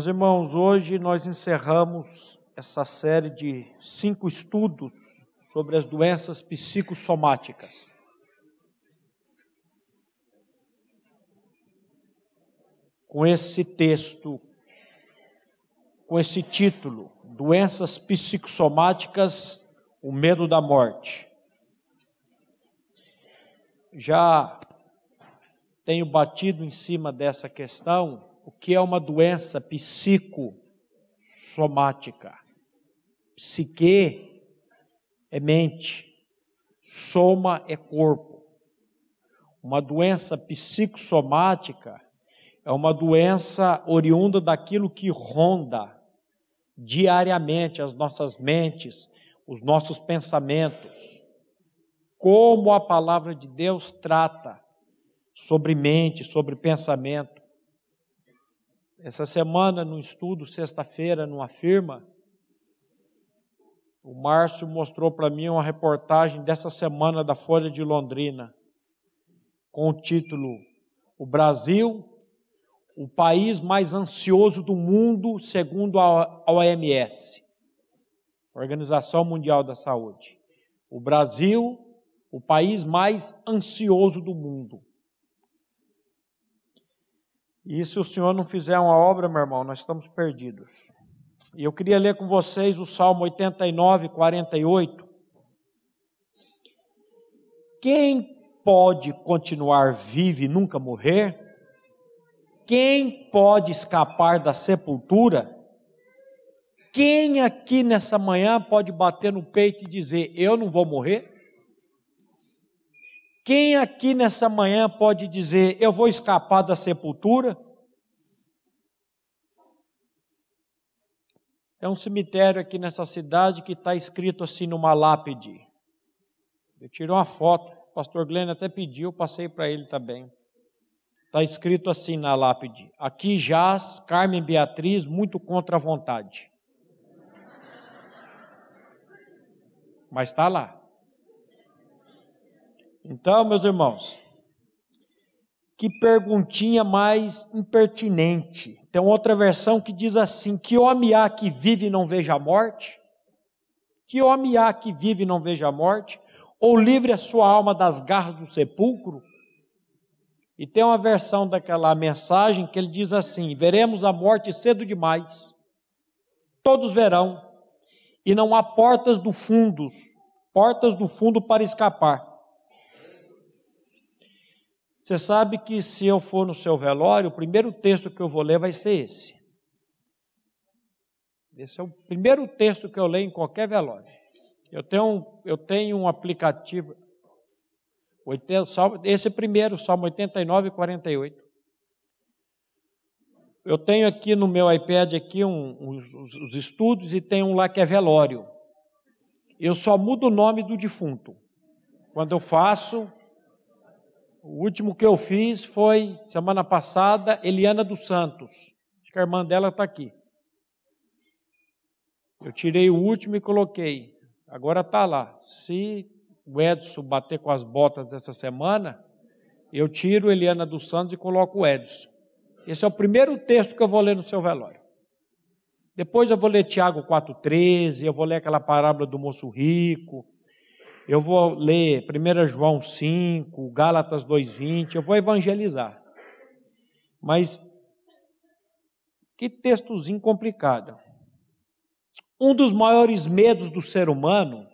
Meus irmãos, hoje nós encerramos essa série de cinco estudos sobre as doenças psicossomáticas. Com esse texto, com esse título, Doenças Psicossomáticas, o Medo da Morte. Já tenho batido em cima dessa questão o que é uma doença psicossomática. Psique é mente, soma é corpo. Uma doença psicossomática é uma doença oriunda daquilo que ronda diariamente as nossas mentes, os nossos pensamentos. Como a palavra de Deus trata sobre mente, sobre pensamento. Essa semana, no estudo, sexta-feira, no Afirma, o Márcio mostrou para mim uma reportagem dessa semana da Folha de Londrina, com o título O Brasil, o país mais ansioso do mundo, segundo a OMS, Organização Mundial da Saúde. O Brasil, o país mais ansioso do mundo. E se o Senhor não fizer uma obra, meu irmão, nós estamos perdidos. E eu queria ler com vocês o Salmo 89, 48. Quem pode continuar vivo e nunca morrer? Quem pode escapar da sepultura? Quem aqui nessa manhã pode bater no peito e dizer: Eu não vou morrer? Quem aqui nessa manhã pode dizer: Eu vou escapar da sepultura? É um cemitério aqui nessa cidade que está escrito assim numa lápide. Eu tirei uma foto, o pastor Glenn até pediu, passei para ele também. Está escrito assim na lápide: Aqui jaz Carmen Beatriz, muito contra a vontade. Mas está lá. Então, meus irmãos, que perguntinha mais impertinente. Tem outra versão que diz assim: Que homem há que vive e não veja a morte? Que homem há que vive e não veja a morte? Ou livre a sua alma das garras do sepulcro? E tem uma versão daquela mensagem que ele diz assim: Veremos a morte cedo demais, todos verão, e não há portas do fundo, portas do fundo para escapar. Você sabe que se eu for no seu velório, o primeiro texto que eu vou ler vai ser esse. Esse é o primeiro texto que eu leio em qualquer velório. Eu tenho, eu tenho um aplicativo, esse primeiro, Salmo 89 e 48. Eu tenho aqui no meu iPad aqui um, os, os estudos e tem um lá que é velório. Eu só mudo o nome do defunto. Quando eu faço, o último que eu fiz foi semana passada, Eliana dos Santos. Acho que a irmã dela está aqui. Eu tirei o último e coloquei. Agora está lá. Se o Edson bater com as botas dessa semana, eu tiro Eliana dos Santos e coloco o Edson. Esse é o primeiro texto que eu vou ler no seu velório. Depois eu vou ler Tiago 4,13, eu vou ler aquela parábola do moço rico, eu vou ler 1 João 5, Gálatas 2,20, eu vou evangelizar. Mas que textozinho complicado. Um dos maiores medos do ser humano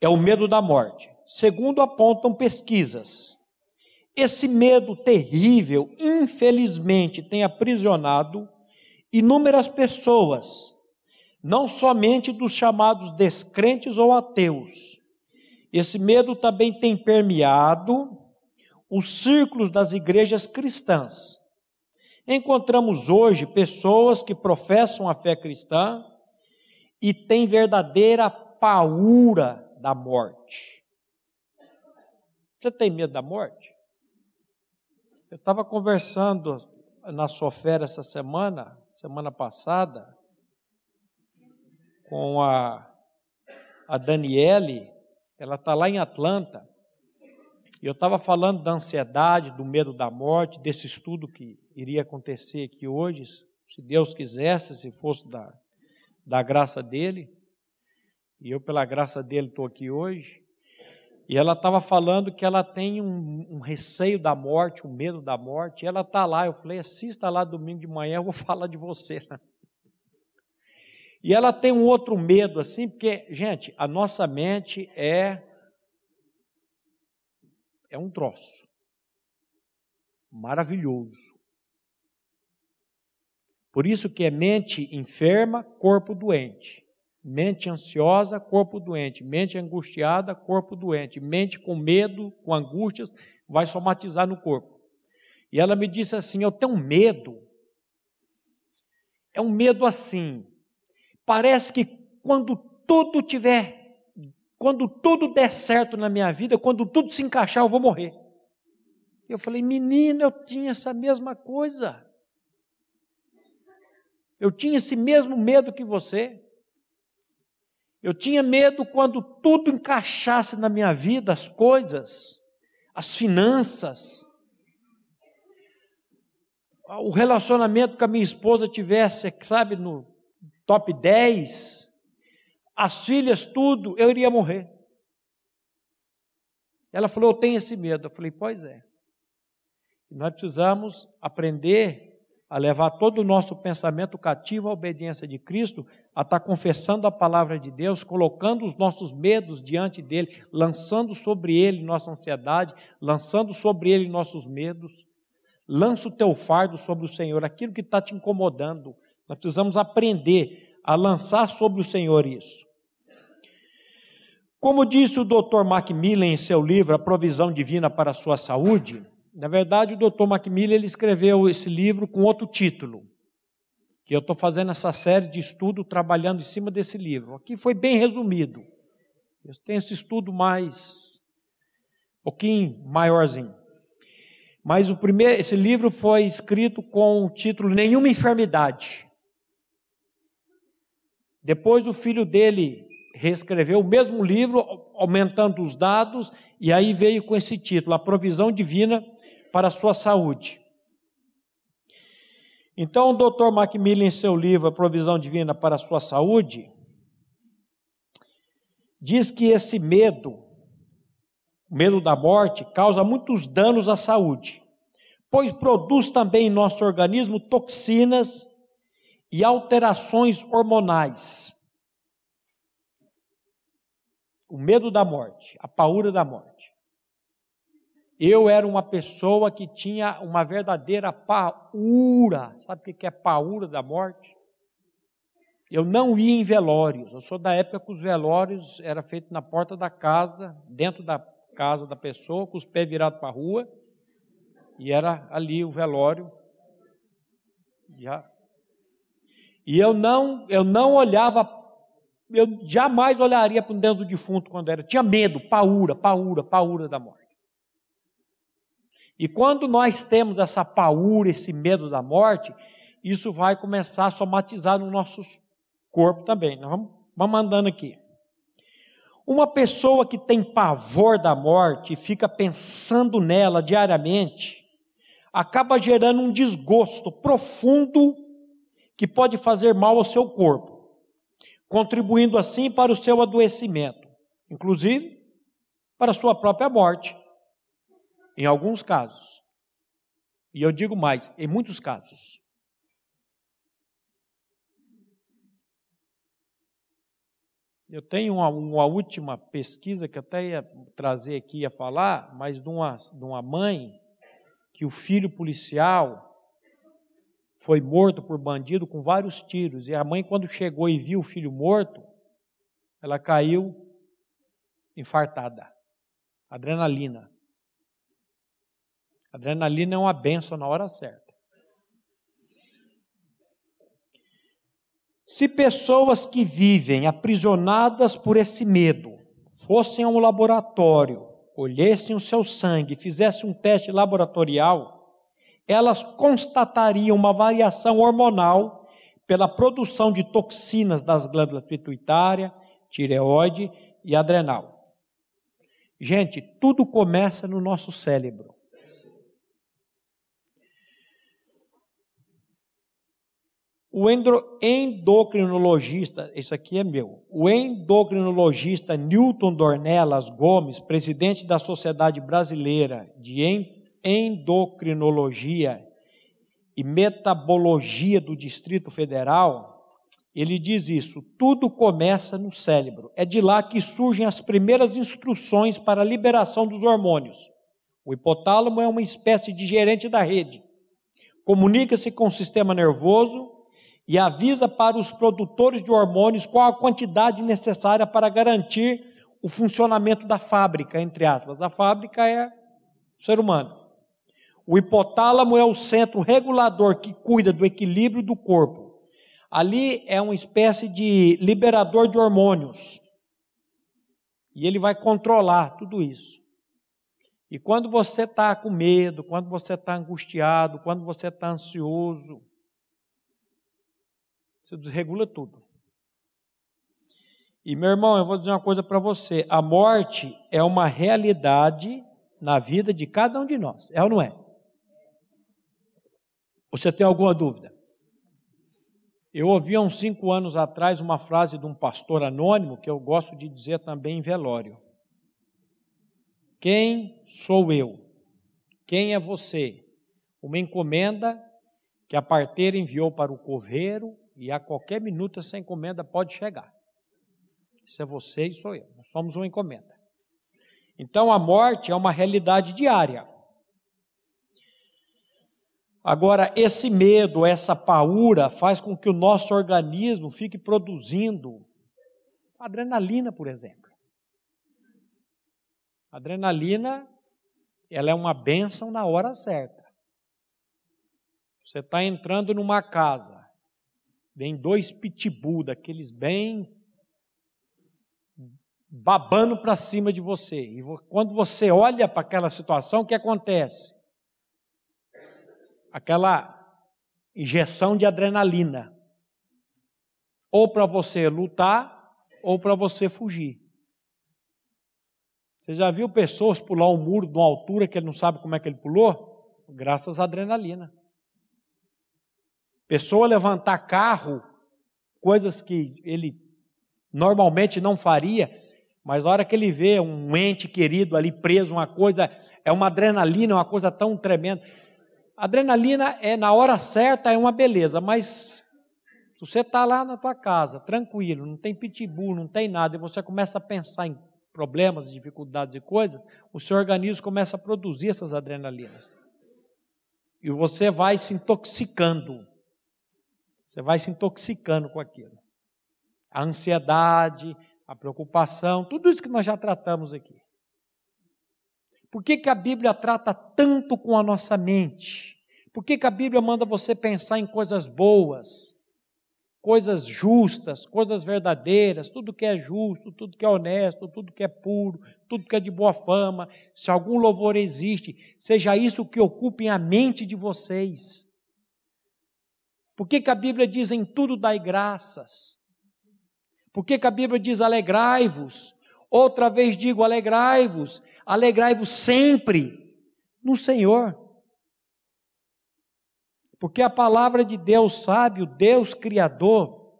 é o medo da morte, segundo apontam pesquisas. Esse medo terrível, infelizmente, tem aprisionado inúmeras pessoas não somente dos chamados descrentes ou ateus. Esse medo também tem permeado os círculos das igrejas cristãs. Encontramos hoje pessoas que professam a fé cristã e têm verdadeira paura da morte. Você tem medo da morte? Eu estava conversando na Sofera essa semana, semana passada, com a, a Daniele, ela está lá em Atlanta, E eu estava falando da ansiedade, do medo da morte, desse estudo que iria acontecer aqui hoje, se Deus quisesse, se fosse da, da graça dele. E eu, pela graça dele, estou aqui hoje. E ela estava falando que ela tem um, um, receio da morte, um medo da morte. E ela está lá. Eu falei: assista lá domingo de manhã, eu vou falar de você. E ela tem um outro medo, assim, porque, gente, a nossa mente é. É um troço. Maravilhoso. Por isso que é mente enferma, corpo doente. Mente ansiosa, corpo doente. Mente angustiada, corpo doente. Mente com medo, com angústias, vai somatizar no corpo. E ela me disse assim: Eu tenho medo. É um medo assim. Parece que quando tudo tiver, quando tudo der certo na minha vida, quando tudo se encaixar, eu vou morrer. Eu falei, menina, eu tinha essa mesma coisa. Eu tinha esse mesmo medo que você. Eu tinha medo quando tudo encaixasse na minha vida, as coisas, as finanças, o relacionamento com a minha esposa tivesse, sabe, no top 10, as filhas, tudo, eu iria morrer. Ela falou: Eu tenho esse medo. Eu falei: Pois é. nós precisamos aprender a levar todo o nosso pensamento cativo à obediência de Cristo, a estar confessando a palavra de Deus, colocando os nossos medos diante dele, lançando sobre ele nossa ansiedade, lançando sobre ele nossos medos. Lança o teu fardo sobre o Senhor, aquilo que está te incomodando. Nós precisamos aprender a lançar sobre o Senhor isso. Como disse o Dr. Macmillan em seu livro A Provisão Divina para a Sua Saúde, na verdade, o Dr. Macmillan ele escreveu esse livro com outro título, que eu estou fazendo essa série de estudo trabalhando em cima desse livro. Aqui foi bem resumido. Eu tenho esse estudo mais, um pouquinho maiorzinho. Mas o primeiro, esse livro foi escrito com o título Nenhuma Enfermidade. Depois o filho dele reescreveu o mesmo livro, aumentando os dados, e aí veio com esse título, A Provisão Divina para a sua saúde. Então, o Dr. Macmillan, em seu livro A Provisão Divina para a Sua Saúde, diz que esse medo, o medo da morte, causa muitos danos à saúde, pois produz também em nosso organismo toxinas e alterações hormonais. O medo da morte, a paura da morte. Eu era uma pessoa que tinha uma verdadeira paura. Sabe o que é paura da morte? Eu não ia em velórios. Eu sou da época que os velórios era feito na porta da casa, dentro da casa da pessoa, com os pés virados para a rua, e era ali o velório. Já. E eu não, eu não olhava, eu jamais olharia para dentro do defunto quando era. Tinha medo, paura, paura, paura da morte. E quando nós temos essa paura, esse medo da morte, isso vai começar a somatizar no nosso corpo também. Nós vamos, vamos andando aqui. Uma pessoa que tem pavor da morte e fica pensando nela diariamente, acaba gerando um desgosto profundo que pode fazer mal ao seu corpo, contribuindo assim para o seu adoecimento, inclusive para a sua própria morte em alguns casos. E eu digo mais, em muitos casos. Eu tenho uma, uma, última pesquisa que até ia trazer aqui a falar, mas de uma, de uma mãe que o filho policial foi morto por bandido com vários tiros. E a mãe, quando chegou e viu o filho morto, ela caiu infartada. Adrenalina. Adrenalina é uma benção na hora certa. Se pessoas que vivem aprisionadas por esse medo fossem a um laboratório, olhassem o seu sangue, fizessem um teste laboratorial, elas constatariam uma variação hormonal pela produção de toxinas das glândulas pituitária, tireoide e adrenal. Gente, tudo começa no nosso cérebro. O endocrinologista, isso aqui é meu, o endocrinologista Newton Dornelas Gomes, presidente da Sociedade Brasileira de Endocrinologia e Metabologia do Distrito Federal, ele diz isso: tudo começa no cérebro. É de lá que surgem as primeiras instruções para a liberação dos hormônios. O hipotálamo é uma espécie de gerente da rede. Comunica-se com o sistema nervoso e avisa para os produtores de hormônios qual a quantidade necessária para garantir o funcionamento da fábrica, entre aspas. A fábrica é o ser humano. O hipotálamo é o centro regulador que cuida do equilíbrio do corpo. Ali é uma espécie de liberador de hormônios. E ele vai controlar tudo isso. E quando você está com medo, quando você está angustiado, quando você está ansioso, você desregula tudo. E meu irmão, eu vou dizer uma coisa para você: a morte é uma realidade na vida de cada um de nós, é ou não é? Você tem alguma dúvida? Eu ouvi há uns cinco anos atrás uma frase de um pastor anônimo que eu gosto de dizer também em velório. Quem sou eu? Quem é você? Uma encomenda que a parteira enviou para o coveiro e a qualquer minuto essa encomenda pode chegar. Isso é você e sou eu. Nós somos uma encomenda. Então a morte é uma realidade diária. Agora, esse medo, essa paura, faz com que o nosso organismo fique produzindo adrenalina, por exemplo. adrenalina, ela é uma bênção na hora certa. Você está entrando numa casa, vem dois pitbull, daqueles bem babando para cima de você. E quando você olha para aquela situação, o que acontece? Aquela injeção de adrenalina. Ou para você lutar, ou para você fugir. Você já viu pessoas pular um muro de uma altura que ele não sabe como é que ele pulou? Graças à adrenalina. Pessoa levantar carro, coisas que ele normalmente não faria, mas na hora que ele vê um ente querido ali preso, uma coisa, é uma adrenalina, uma coisa tão tremenda. Adrenalina é na hora certa, é uma beleza, mas se você está lá na tua casa, tranquilo, não tem pitbull, não tem nada, e você começa a pensar em problemas, dificuldades e coisas, o seu organismo começa a produzir essas adrenalinas. E você vai se intoxicando. Você vai se intoxicando com aquilo. A ansiedade, a preocupação, tudo isso que nós já tratamos aqui. Por que, que a Bíblia trata tanto com a nossa mente? Por que, que a Bíblia manda você pensar em coisas boas, coisas justas, coisas verdadeiras, tudo que é justo, tudo que é honesto, tudo que é puro, tudo que é de boa fama? Se algum louvor existe, seja isso que ocupe a mente de vocês. Por que, que a Bíblia diz em tudo dai graças? Por que, que a Bíblia diz alegrai-vos? Outra vez digo alegrai-vos, alegrai-vos sempre no Senhor. Porque a palavra de Deus sabe, o Deus Criador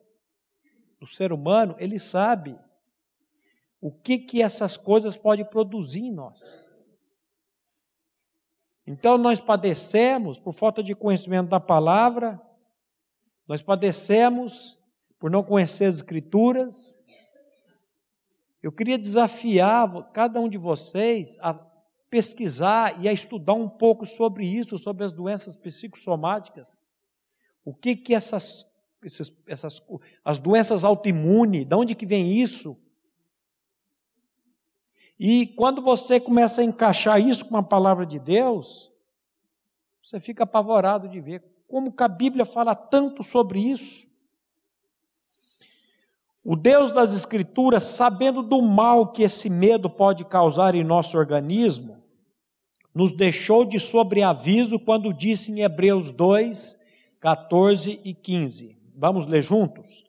do ser humano, ele sabe o que, que essas coisas podem produzir em nós. Então nós padecemos por falta de conhecimento da palavra, nós padecemos por não conhecer as Escrituras. Eu queria desafiar cada um de vocês a pesquisar e a estudar um pouco sobre isso, sobre as doenças psicossomáticas. O que que essas, essas, essas as doenças autoimunes, de onde que vem isso? E quando você começa a encaixar isso com a palavra de Deus, você fica apavorado de ver como que a Bíblia fala tanto sobre isso? O Deus das Escrituras, sabendo do mal que esse medo pode causar em nosso organismo, nos deixou de sobreaviso quando disse em Hebreus 2, 14 e 15. Vamos ler juntos?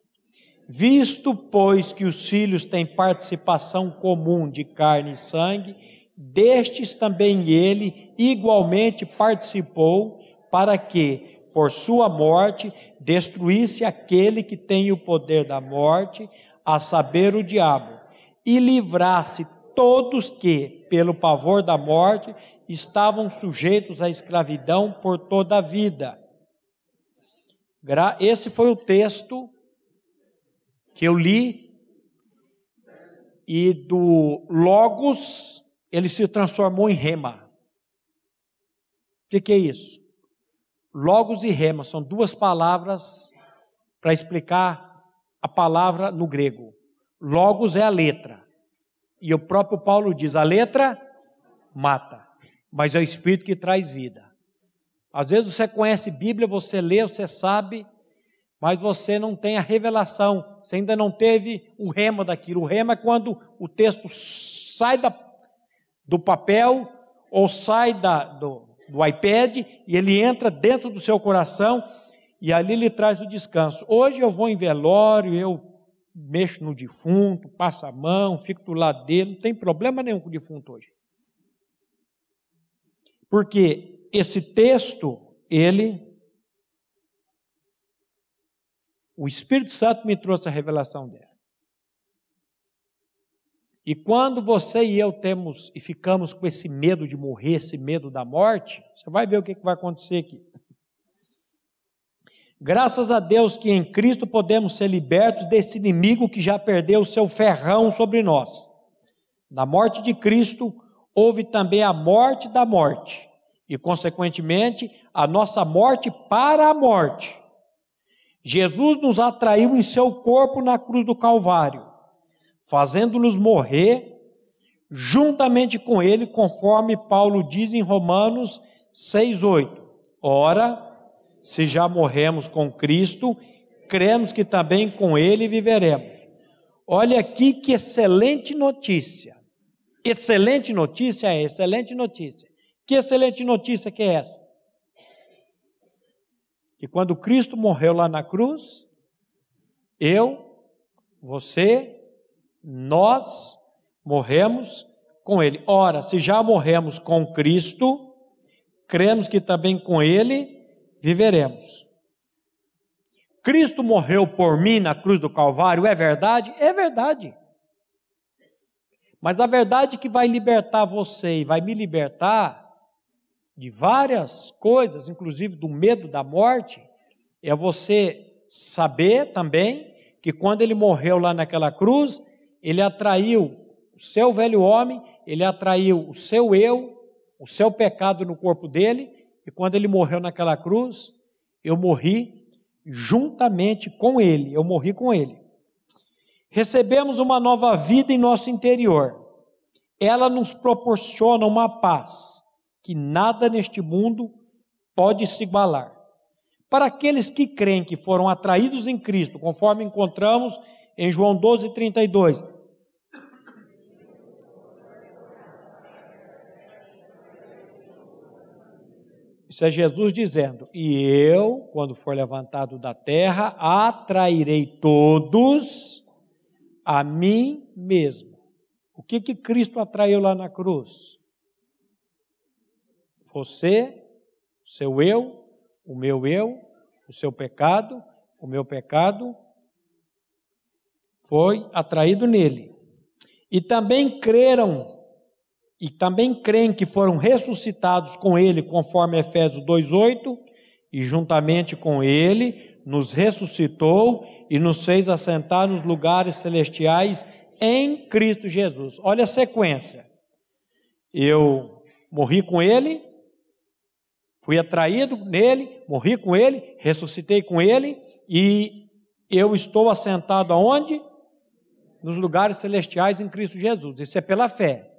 Visto, pois, que os filhos têm participação comum de carne e sangue, destes também ele igualmente participou, para que, por sua morte, destruísse aquele que tem o poder da morte, a saber, o diabo, e livrasse todos que, pelo pavor da morte, estavam sujeitos à escravidão por toda a vida. Esse foi o texto que eu li, e do Logos ele se transformou em rema. O que, que é isso? Logos e rema são duas palavras para explicar a palavra no grego. Logos é a letra. E o próprio Paulo diz: a letra mata, mas é o espírito que traz vida. Às vezes você conhece Bíblia, você lê, você sabe, mas você não tem a revelação, você ainda não teve o rema daquilo. O rema é quando o texto sai da, do papel ou sai da, do, do iPad e ele entra dentro do seu coração e ali ele traz o descanso. Hoje eu vou em velório, eu mexo no defunto, passo a mão, fico do lado dele, não tem problema nenhum com o defunto hoje. Porque esse texto, ele o Espírito Santo me trouxe a revelação dela. E quando você e eu temos e ficamos com esse medo de morrer, esse medo da morte, você vai ver o que vai acontecer aqui. Graças a Deus que em Cristo podemos ser libertos desse inimigo que já perdeu o seu ferrão sobre nós. Na morte de Cristo, houve também a morte da morte, e, consequentemente, a nossa morte para a morte. Jesus nos atraiu em seu corpo na cruz do Calvário fazendo-nos morrer juntamente com ele, conforme Paulo diz em Romanos 6:8. Ora, se já morremos com Cristo, cremos que também com ele viveremos. Olha aqui que excelente notícia. Excelente notícia é excelente notícia. Que excelente notícia que é essa? Que quando Cristo morreu lá na cruz, eu, você nós morremos com Ele. Ora, se já morremos com Cristo, cremos que também com Ele viveremos. Cristo morreu por mim na cruz do Calvário, é verdade? É verdade. Mas a verdade que vai libertar você e vai me libertar de várias coisas, inclusive do medo da morte, é você saber também que quando ele morreu lá naquela cruz, ele atraiu o seu velho homem, ele atraiu o seu eu, o seu pecado no corpo dele, e quando ele morreu naquela cruz, eu morri juntamente com ele, eu morri com ele. Recebemos uma nova vida em nosso interior. Ela nos proporciona uma paz que nada neste mundo pode se igualar. Para aqueles que creem que foram atraídos em Cristo, conforme encontramos em João 12, 32. Isso é Jesus dizendo: E eu, quando for levantado da terra, atrairei todos a mim mesmo. O que que Cristo atraiu lá na cruz? Você, seu eu, o meu eu, o seu pecado, o meu pecado, foi atraído nele. E também creram, e também creem que foram ressuscitados com ele, conforme Efésios 2:8, e juntamente com ele nos ressuscitou e nos fez assentar nos lugares celestiais em Cristo Jesus. Olha a sequência. Eu morri com ele, fui atraído nele, morri com ele, ressuscitei com ele e eu estou assentado aonde? Nos lugares celestiais em Cristo Jesus. Isso é pela fé.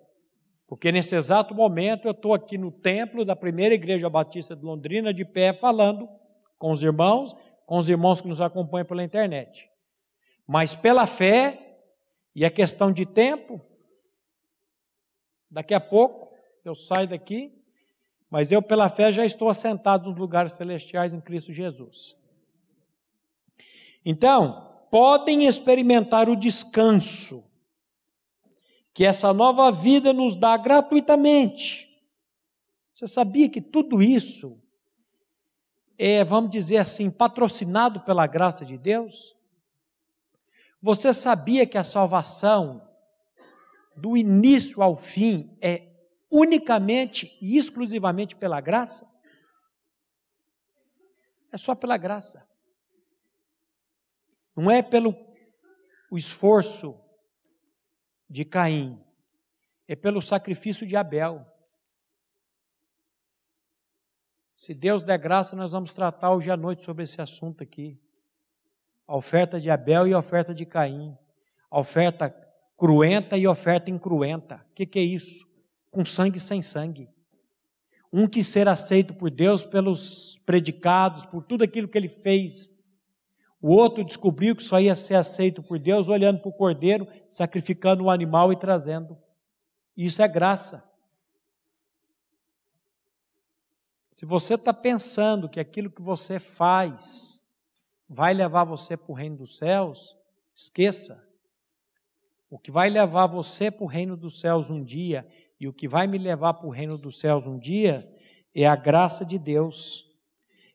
Porque nesse exato momento eu estou aqui no templo da primeira igreja batista de Londrina, de pé, falando com os irmãos, com os irmãos que nos acompanham pela internet. Mas pela fé, e é questão de tempo, daqui a pouco eu saio daqui, mas eu pela fé já estou assentado nos lugares celestiais em Cristo Jesus. Então, podem experimentar o descanso que essa nova vida nos dá gratuitamente. Você sabia que tudo isso é, vamos dizer assim, patrocinado pela graça de Deus? Você sabia que a salvação, do início ao fim, é unicamente e exclusivamente pela graça? É só pela graça. Não é pelo o esforço de Caim, é pelo sacrifício de Abel. Se Deus der graça, nós vamos tratar hoje à noite sobre esse assunto aqui. A oferta de Abel e a oferta de Caim. A oferta cruenta e a oferta incruenta. O que, que é isso? Com sangue sem sangue. Um que ser aceito por Deus pelos predicados, por tudo aquilo que ele fez o outro descobriu que só ia ser aceito por Deus olhando para o cordeiro, sacrificando o um animal e trazendo. Isso é graça. Se você está pensando que aquilo que você faz vai levar você para o reino dos céus, esqueça. O que vai levar você para o reino dos céus um dia e o que vai me levar para o reino dos céus um dia é a graça de Deus.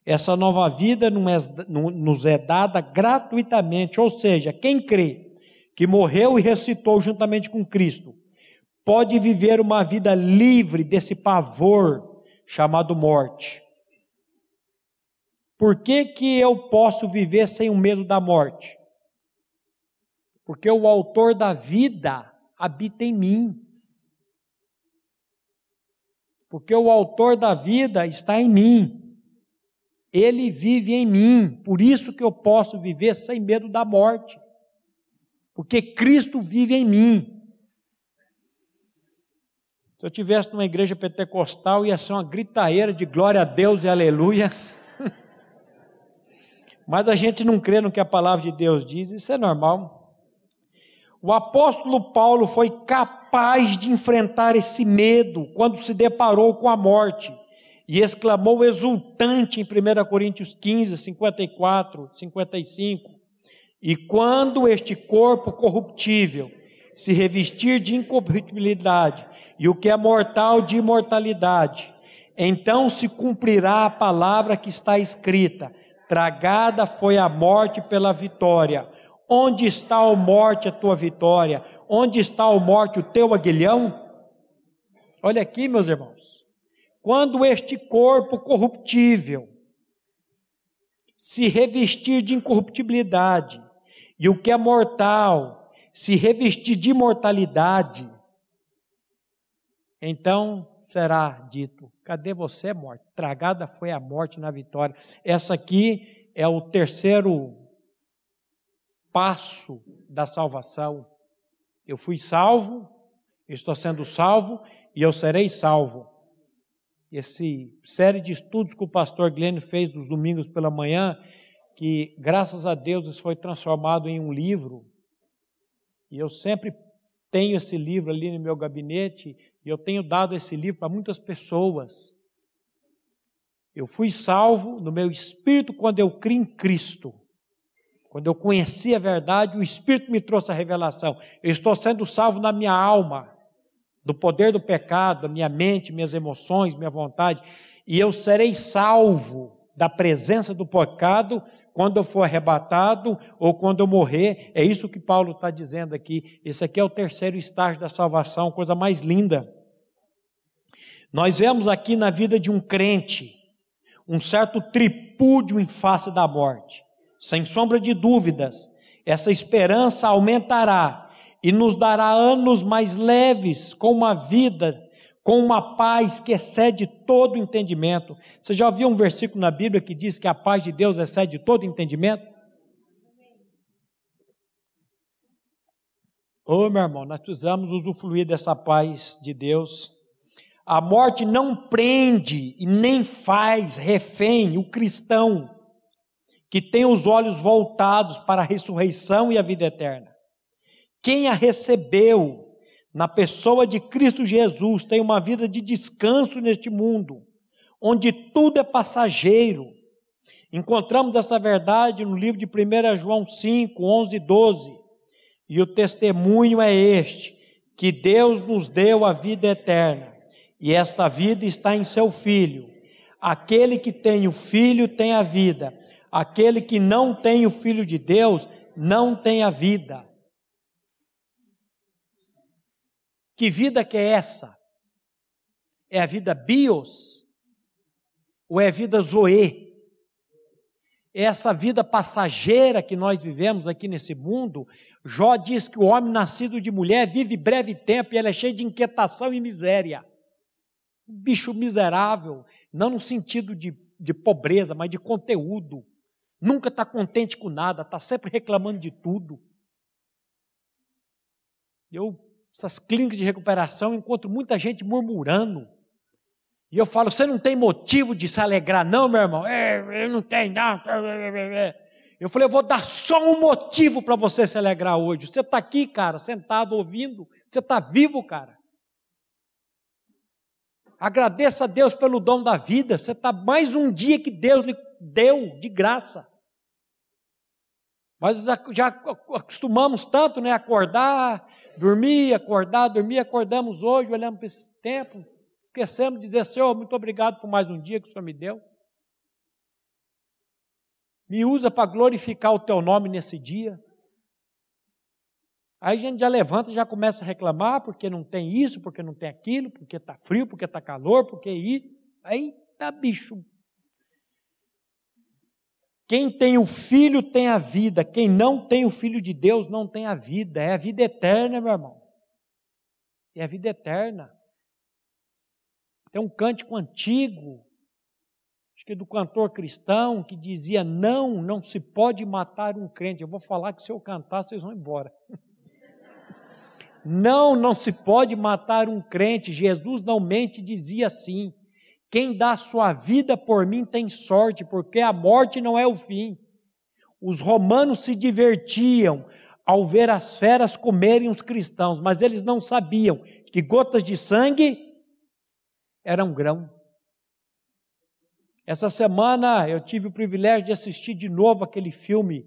Essa nova vida nos é dada gratuitamente, ou seja, quem crê que morreu e ressuscitou juntamente com Cristo, pode viver uma vida livre desse pavor chamado morte. Por que, que eu posso viver sem o medo da morte? Porque o autor da vida habita em mim. Porque o autor da vida está em mim. Ele vive em mim, por isso que eu posso viver sem medo da morte, porque Cristo vive em mim. Se eu tivesse numa igreja pentecostal, ia ser uma gritaeira de glória a Deus e aleluia. Mas a gente não crê no que a palavra de Deus diz, isso é normal. O apóstolo Paulo foi capaz de enfrentar esse medo quando se deparou com a morte e exclamou exultante em 1 Coríntios 15, 54, 55. E quando este corpo corruptível se revestir de incorruptibilidade, e o que é mortal de imortalidade, então se cumprirá a palavra que está escrita: tragada foi a morte pela vitória. Onde está a morte a tua vitória? Onde está a morte o teu aguilhão? Olha aqui, meus irmãos. Quando este corpo corruptível se revestir de incorruptibilidade, e o que é mortal se revestir de imortalidade, então será dito: cadê você, morte? Tragada foi a morte na vitória. Essa aqui é o terceiro passo da salvação. Eu fui salvo, estou sendo salvo e eu serei salvo esse série de estudos que o pastor Glenn fez dos domingos pela manhã, que graças a Deus isso foi transformado em um livro. E eu sempre tenho esse livro ali no meu gabinete e eu tenho dado esse livro para muitas pessoas. Eu fui salvo no meu espírito quando eu criei em Cristo. Quando eu conheci a verdade, o Espírito me trouxe a revelação. Eu estou sendo salvo na minha alma do poder do pecado, da minha mente, minhas emoções, minha vontade, e eu serei salvo da presença do pecado quando eu for arrebatado ou quando eu morrer. É isso que Paulo está dizendo aqui. Esse aqui é o terceiro estágio da salvação, coisa mais linda. Nós vemos aqui na vida de um crente um certo tripúdio em face da morte. Sem sombra de dúvidas, essa esperança aumentará e nos dará anos mais leves, com uma vida, com uma paz que excede todo entendimento. Você já ouviu um versículo na Bíblia que diz que a paz de Deus excede todo entendimento? Oh, meu irmão, nós precisamos usufruir dessa paz de Deus. A morte não prende e nem faz refém o cristão que tem os olhos voltados para a ressurreição e a vida eterna. Quem a recebeu na pessoa de Cristo Jesus tem uma vida de descanso neste mundo, onde tudo é passageiro. Encontramos essa verdade no livro de 1 João 5, 11 e 12. E o testemunho é este: que Deus nos deu a vida eterna, e esta vida está em seu Filho. Aquele que tem o Filho tem a vida, aquele que não tem o Filho de Deus não tem a vida. Que vida que é essa? É a vida bios? Ou é a vida zoe? É essa vida passageira que nós vivemos aqui nesse mundo. Jó diz que o homem nascido de mulher vive breve tempo e ele é cheio de inquietação e miséria. Um bicho miserável, não no sentido de, de pobreza, mas de conteúdo. Nunca está contente com nada, está sempre reclamando de tudo. Eu essas clínicas de recuperação, encontro muita gente murmurando. E eu falo, você não tem motivo de se alegrar, não, meu irmão? É, eu não tenho, não. Eu falei, eu vou dar só um motivo para você se alegrar hoje. Você está aqui, cara, sentado ouvindo, você está vivo, cara. Agradeça a Deus pelo dom da vida. Você está mais um dia que Deus lhe deu de graça. Nós já acostumamos tanto, né? Acordar, dormir, acordar, dormir, acordamos hoje, olhamos para esse tempo, esquecemos de dizer, Senhor, muito obrigado por mais um dia que o Senhor me deu. Me usa para glorificar o teu nome nesse dia. Aí a gente já levanta e já começa a reclamar porque não tem isso, porque não tem aquilo, porque está frio, porque está calor, porque aí, aí tá bicho, quem tem o Filho tem a vida, quem não tem o Filho de Deus não tem a vida, é a vida eterna, meu irmão. É a vida eterna. Tem um cântico antigo, acho que do cantor cristão, que dizia: Não, não se pode matar um crente. Eu vou falar que se eu cantar, vocês vão embora. Não, não se pode matar um crente. Jesus não mente, dizia assim. Quem dá sua vida por mim tem sorte, porque a morte não é o fim. Os romanos se divertiam ao ver as feras comerem os cristãos, mas eles não sabiam que gotas de sangue eram grão. Essa semana eu tive o privilégio de assistir de novo aquele filme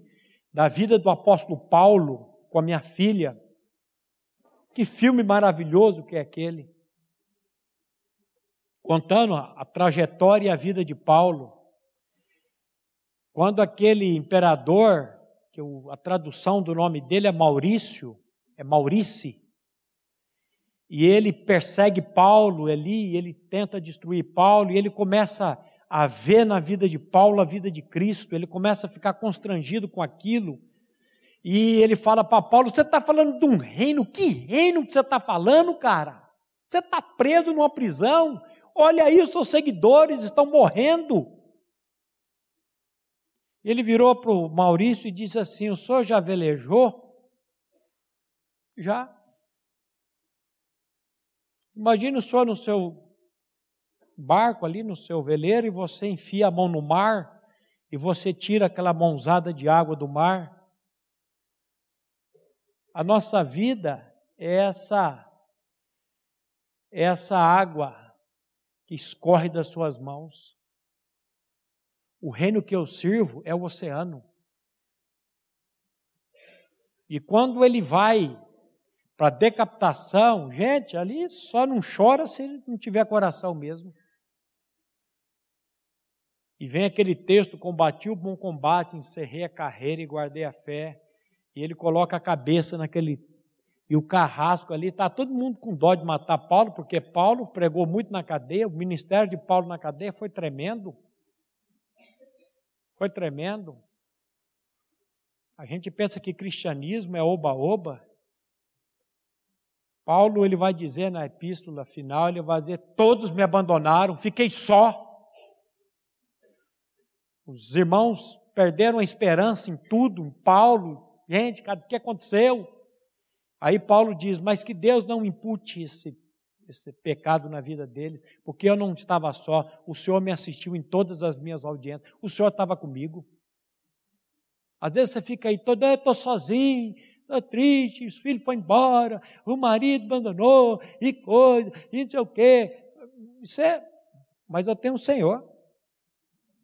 da vida do apóstolo Paulo com a minha filha. Que filme maravilhoso que é aquele contando a trajetória e a vida de Paulo. Quando aquele imperador, que a tradução do nome dele é Maurício, é Maurice, e ele persegue Paulo ali, ele tenta destruir Paulo, e ele começa a ver na vida de Paulo a vida de Cristo, ele começa a ficar constrangido com aquilo, e ele fala para Paulo: Você está falando de um reino? Que reino que você está falando, cara? Você está preso numa prisão, Olha aí, os seus seguidores estão morrendo. Ele virou para o Maurício e disse assim: O senhor já velejou? Já. Imagina o senhor no seu barco ali, no seu veleiro, e você enfia a mão no mar e você tira aquela mãozada de água do mar. A nossa vida é essa, é essa água que escorre das suas mãos. O reino que eu sirvo é o oceano. E quando ele vai para decapitação, gente, ali só não chora se não tiver coração mesmo. E vem aquele texto: combati o bom combate, encerrei a carreira e guardei a fé. E ele coloca a cabeça naquele e o carrasco ali, está todo mundo com dó de matar Paulo, porque Paulo pregou muito na cadeia, o ministério de Paulo na cadeia foi tremendo. Foi tremendo. A gente pensa que cristianismo é oba-oba. Paulo ele vai dizer na epístola final, ele vai dizer: todos me abandonaram, fiquei só. Os irmãos perderam a esperança em tudo, em Paulo. Gente, o que aconteceu? Aí Paulo diz: Mas que Deus não impute esse, esse pecado na vida deles, porque eu não estava só, o Senhor me assistiu em todas as minhas audiências, o Senhor estava comigo. Às vezes você fica aí todo, eu estou sozinho, estou triste, os filhos foram embora, o marido abandonou, e coisa, e não sei o quê. Isso é, mas eu tenho o Senhor.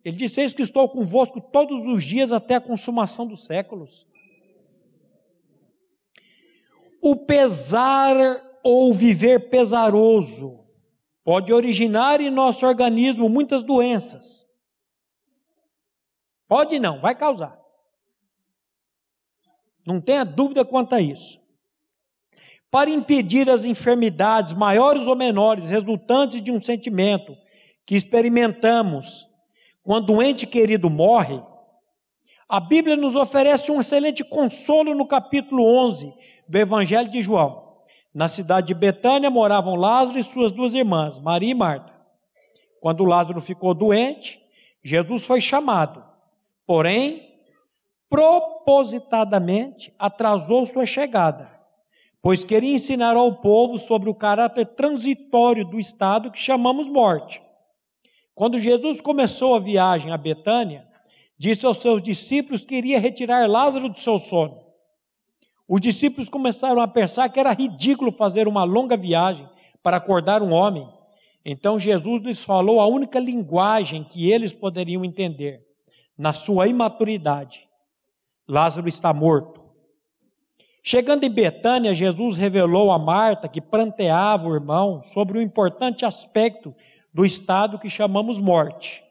Ele disse: Eis que estou convosco todos os dias até a consumação dos séculos. O pesar ou viver pesaroso pode originar em nosso organismo muitas doenças. Pode não, vai causar. Não tenha dúvida quanto a isso. Para impedir as enfermidades maiores ou menores resultantes de um sentimento que experimentamos quando um ente querido morre, a Bíblia nos oferece um excelente consolo no capítulo 11 do Evangelho de João. Na cidade de Betânia moravam Lázaro e suas duas irmãs, Maria e Marta. Quando Lázaro ficou doente, Jesus foi chamado, porém, propositadamente atrasou sua chegada, pois queria ensinar ao povo sobre o caráter transitório do estado que chamamos morte. Quando Jesus começou a viagem a Betânia, disse aos seus discípulos que iria retirar Lázaro do seu sono. Os discípulos começaram a pensar que era ridículo fazer uma longa viagem para acordar um homem. Então Jesus lhes falou a única linguagem que eles poderiam entender, na sua imaturidade. Lázaro está morto. Chegando em Betânia, Jesus revelou a Marta, que pranteava o irmão, sobre o importante aspecto do estado que chamamos morte.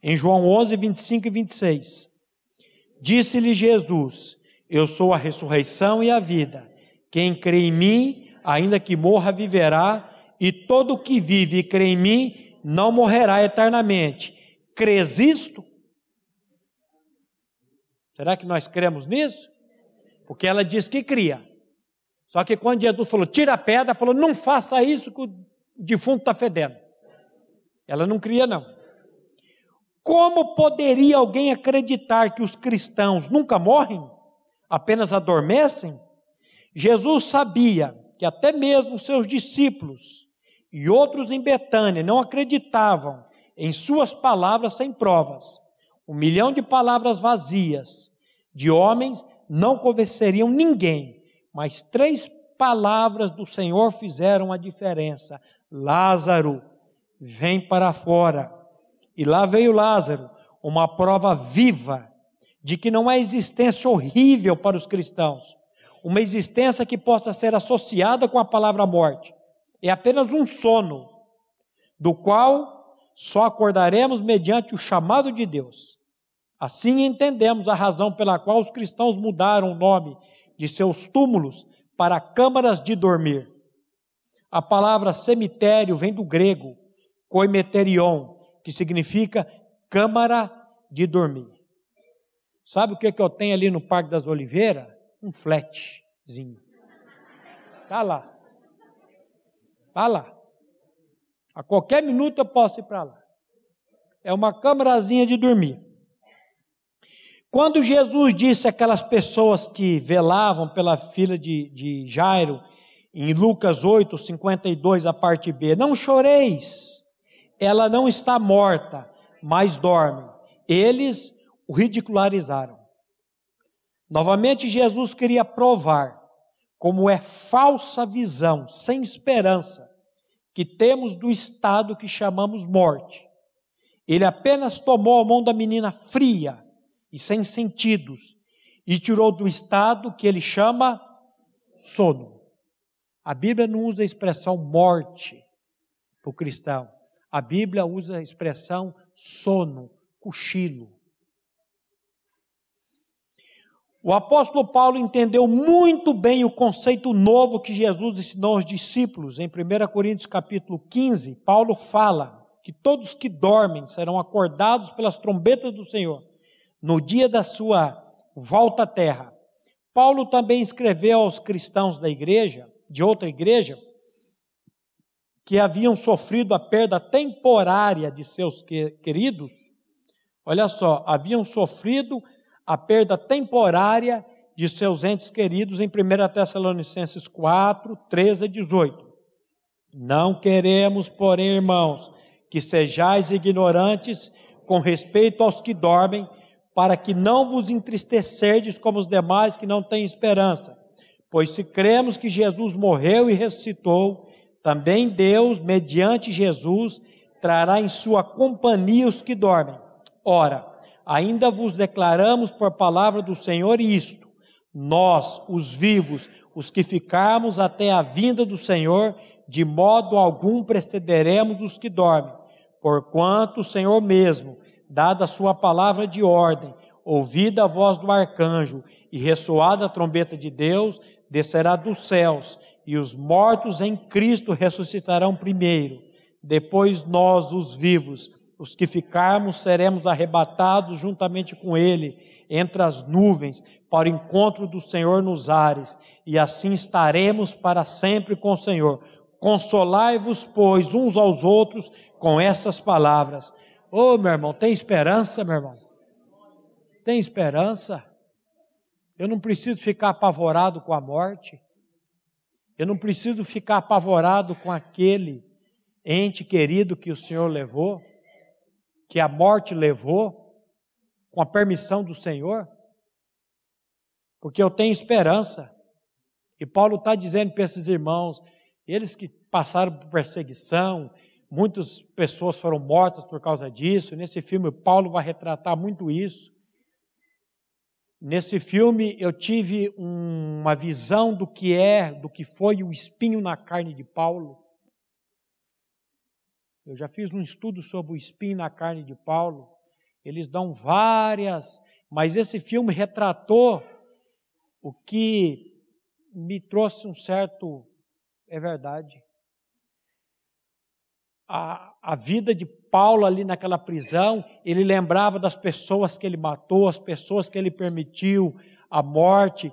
Em João 11, 25 e 26. Disse-lhe Jesus: eu sou a ressurreição e a vida. Quem crê em mim, ainda que morra, viverá, e todo que vive e crê em mim não morrerá eternamente. Crês isto? Será que nós cremos nisso? Porque ela diz que cria. Só que quando Jesus falou, tira a pedra, falou, não faça isso que o defunto está fedendo. Ela não cria, não. Como poderia alguém acreditar que os cristãos nunca morrem? Apenas adormecem? Jesus sabia que até mesmo seus discípulos e outros em Betânia não acreditavam em suas palavras sem provas. Um milhão de palavras vazias de homens não convenceriam ninguém, mas três palavras do Senhor fizeram a diferença. Lázaro, vem para fora. E lá veio Lázaro, uma prova viva de que não há existência horrível para os cristãos, uma existência que possa ser associada com a palavra morte. É apenas um sono, do qual só acordaremos mediante o chamado de Deus. Assim entendemos a razão pela qual os cristãos mudaram o nome de seus túmulos para câmaras de dormir. A palavra cemitério vem do grego koimeterion, que significa câmara de dormir. Sabe o que, que eu tenho ali no Parque das Oliveiras? Um flatzinho. Está lá. Está lá. A qualquer minuto eu posso ir para lá. É uma câmarazinha de dormir. Quando Jesus disse aquelas pessoas que velavam pela filha de, de Jairo, em Lucas 8, 52, a parte B, não choreis, ela não está morta, mas dorme. Eles o ridicularizaram. Novamente, Jesus queria provar como é falsa visão, sem esperança, que temos do estado que chamamos morte. Ele apenas tomou a mão da menina fria e sem sentidos e tirou do estado que ele chama sono. A Bíblia não usa a expressão morte para o cristão. A Bíblia usa a expressão sono, cochilo. O apóstolo Paulo entendeu muito bem o conceito novo que Jesus ensinou aos discípulos. Em 1 Coríntios capítulo 15, Paulo fala que todos que dormem serão acordados pelas trombetas do Senhor no dia da sua volta à terra. Paulo também escreveu aos cristãos da igreja, de outra igreja, que haviam sofrido a perda temporária de seus queridos. Olha só, haviam sofrido a perda temporária de seus entes queridos em 1 Tessalonicenses 4, 13 a 18. Não queremos, porém, irmãos, que sejais ignorantes com respeito aos que dormem, para que não vos entristecerdes como os demais que não têm esperança. Pois se cremos que Jesus morreu e ressuscitou, também Deus, mediante Jesus, trará em sua companhia os que dormem. Ora, ainda vos declaramos por palavra do Senhor isto: nós, os vivos, os que ficarmos até a vinda do Senhor, de modo algum precederemos os que dormem, porquanto o Senhor mesmo, dada a sua palavra de ordem, ouvida a voz do arcanjo e ressoada a trombeta de Deus, descerá dos céus, e os mortos em Cristo ressuscitarão primeiro. Depois nós, os vivos, os que ficarmos, seremos arrebatados juntamente com Ele entre as nuvens para o encontro do Senhor nos ares, e assim estaremos para sempre com o Senhor. Consolai-vos, pois, uns aos outros com essas palavras. Ô oh, meu irmão, tem esperança, meu irmão? Tem esperança? Eu não preciso ficar apavorado com a morte. Eu não preciso ficar apavorado com aquele ente querido que o Senhor levou, que a morte levou, com a permissão do Senhor, porque eu tenho esperança. E Paulo está dizendo para esses irmãos, eles que passaram por perseguição, muitas pessoas foram mortas por causa disso. Nesse filme, Paulo vai retratar muito isso. Nesse filme eu tive uma visão do que é, do que foi o espinho na carne de Paulo. Eu já fiz um estudo sobre o espinho na carne de Paulo. Eles dão várias, mas esse filme retratou o que me trouxe um certo, é verdade. A, a vida de Paulo ali naquela prisão, ele lembrava das pessoas que ele matou, as pessoas que ele permitiu a morte,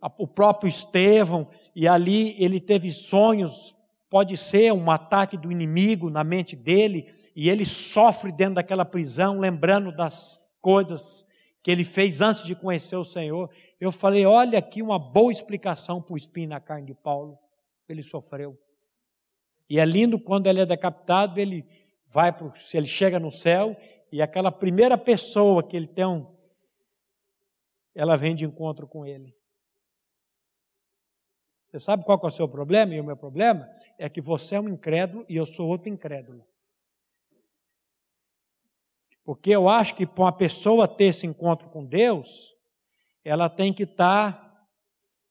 a, o próprio Estevão, e ali ele teve sonhos, pode ser um ataque do inimigo na mente dele, e ele sofre dentro daquela prisão, lembrando das coisas que ele fez antes de conhecer o Senhor. Eu falei: olha aqui uma boa explicação para o espinho na carne de Paulo. Ele sofreu. E é lindo quando ele é decapitado, ele vai se ele chega no céu e aquela primeira pessoa que ele tem um, ela vem de encontro com ele. Você sabe qual é o seu problema e o meu problema? É que você é um incrédulo e eu sou outro incrédulo. Porque eu acho que para uma pessoa ter esse encontro com Deus, ela tem que estar